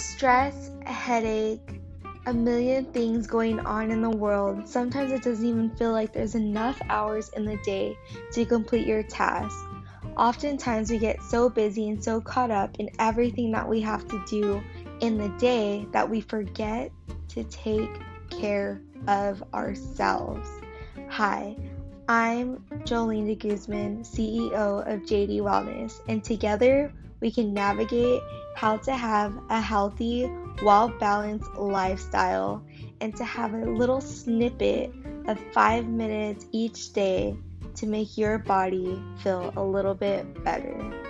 stress, a headache, a million things going on in the world, sometimes it doesn't even feel like there's enough hours in the day to complete your task. Oftentimes, we get so busy and so caught up in everything that we have to do in the day that we forget to take care of ourselves. Hi, I'm Jolene Guzman, CEO of JD Wellness, and together we can navigate how to have a healthy, well balanced lifestyle and to have a little snippet of five minutes each day to make your body feel a little bit better.